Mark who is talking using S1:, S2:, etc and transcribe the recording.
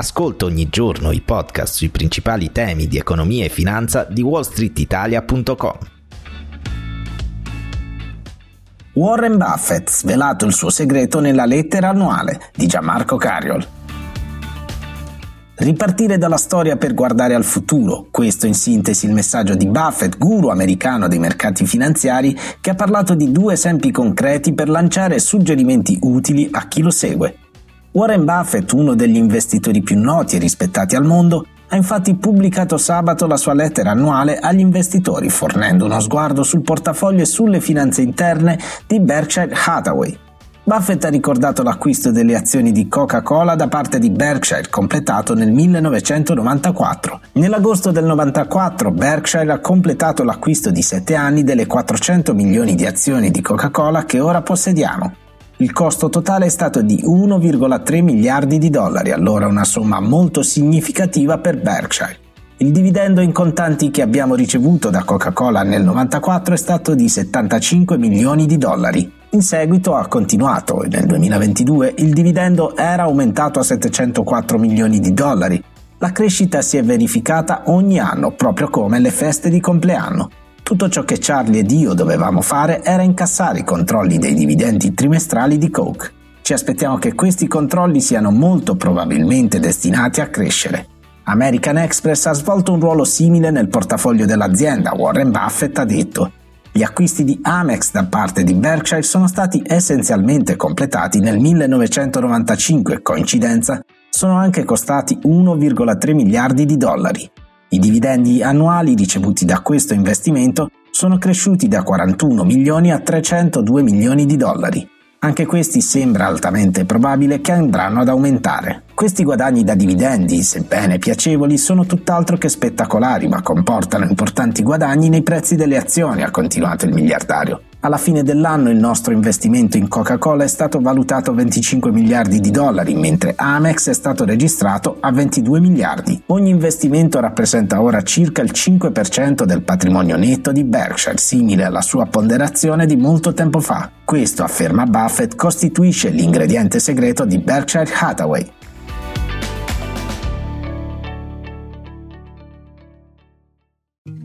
S1: Ascolta ogni giorno i podcast sui principali temi di economia e finanza di wallstreetitalia.com.
S2: Warren Buffett svelato il suo segreto nella lettera annuale di Gianmarco Cariol. Ripartire dalla storia per guardare al futuro, questo in sintesi il messaggio di Buffett, guru americano dei mercati finanziari, che ha parlato di due esempi concreti per lanciare suggerimenti utili a chi lo segue. Warren Buffett, uno degli investitori più noti e rispettati al mondo, ha infatti pubblicato sabato la sua lettera annuale agli investitori, fornendo uno sguardo sul portafoglio e sulle finanze interne di Berkshire Hathaway. Buffett ha ricordato l'acquisto delle azioni di Coca-Cola da parte di Berkshire, completato nel 1994. Nell'agosto del 94 Berkshire ha completato l'acquisto di 7 anni delle 400 milioni di azioni di Coca-Cola che ora possediamo. Il costo totale è stato di 1,3 miliardi di dollari, allora una somma molto significativa per Berkshire. Il dividendo in contanti che abbiamo ricevuto da Coca-Cola nel 94 è stato di 75 milioni di dollari. In seguito ha continuato e nel 2022 il dividendo era aumentato a 704 milioni di dollari. La crescita si è verificata ogni anno, proprio come le feste di compleanno. Tutto ciò che Charlie ed io dovevamo fare era incassare i controlli dei dividendi trimestrali di Coke. Ci aspettiamo che questi controlli siano molto probabilmente destinati a crescere. American Express ha svolto un ruolo simile nel portafoglio dell'azienda, Warren Buffett ha detto. Gli acquisti di Amex da parte di Berkshire sono stati essenzialmente completati nel 1995 coincidenza, sono anche costati 1,3 miliardi di dollari. I dividendi annuali ricevuti da questo investimento sono cresciuti da 41 milioni a 302 milioni di dollari. Anche questi sembra altamente probabile che andranno ad aumentare. Questi guadagni da dividendi, sebbene piacevoli, sono tutt'altro che spettacolari, ma comportano importanti guadagni nei prezzi delle azioni, ha continuato il miliardario. Alla fine dell'anno il nostro investimento in Coca-Cola è stato valutato a 25 miliardi di dollari, mentre Amex è stato registrato a 22 miliardi. Ogni investimento rappresenta ora circa il 5% del patrimonio netto di Berkshire, simile alla sua ponderazione di molto tempo fa. Questo, afferma Buffett, costituisce l'ingrediente segreto di Berkshire Hathaway,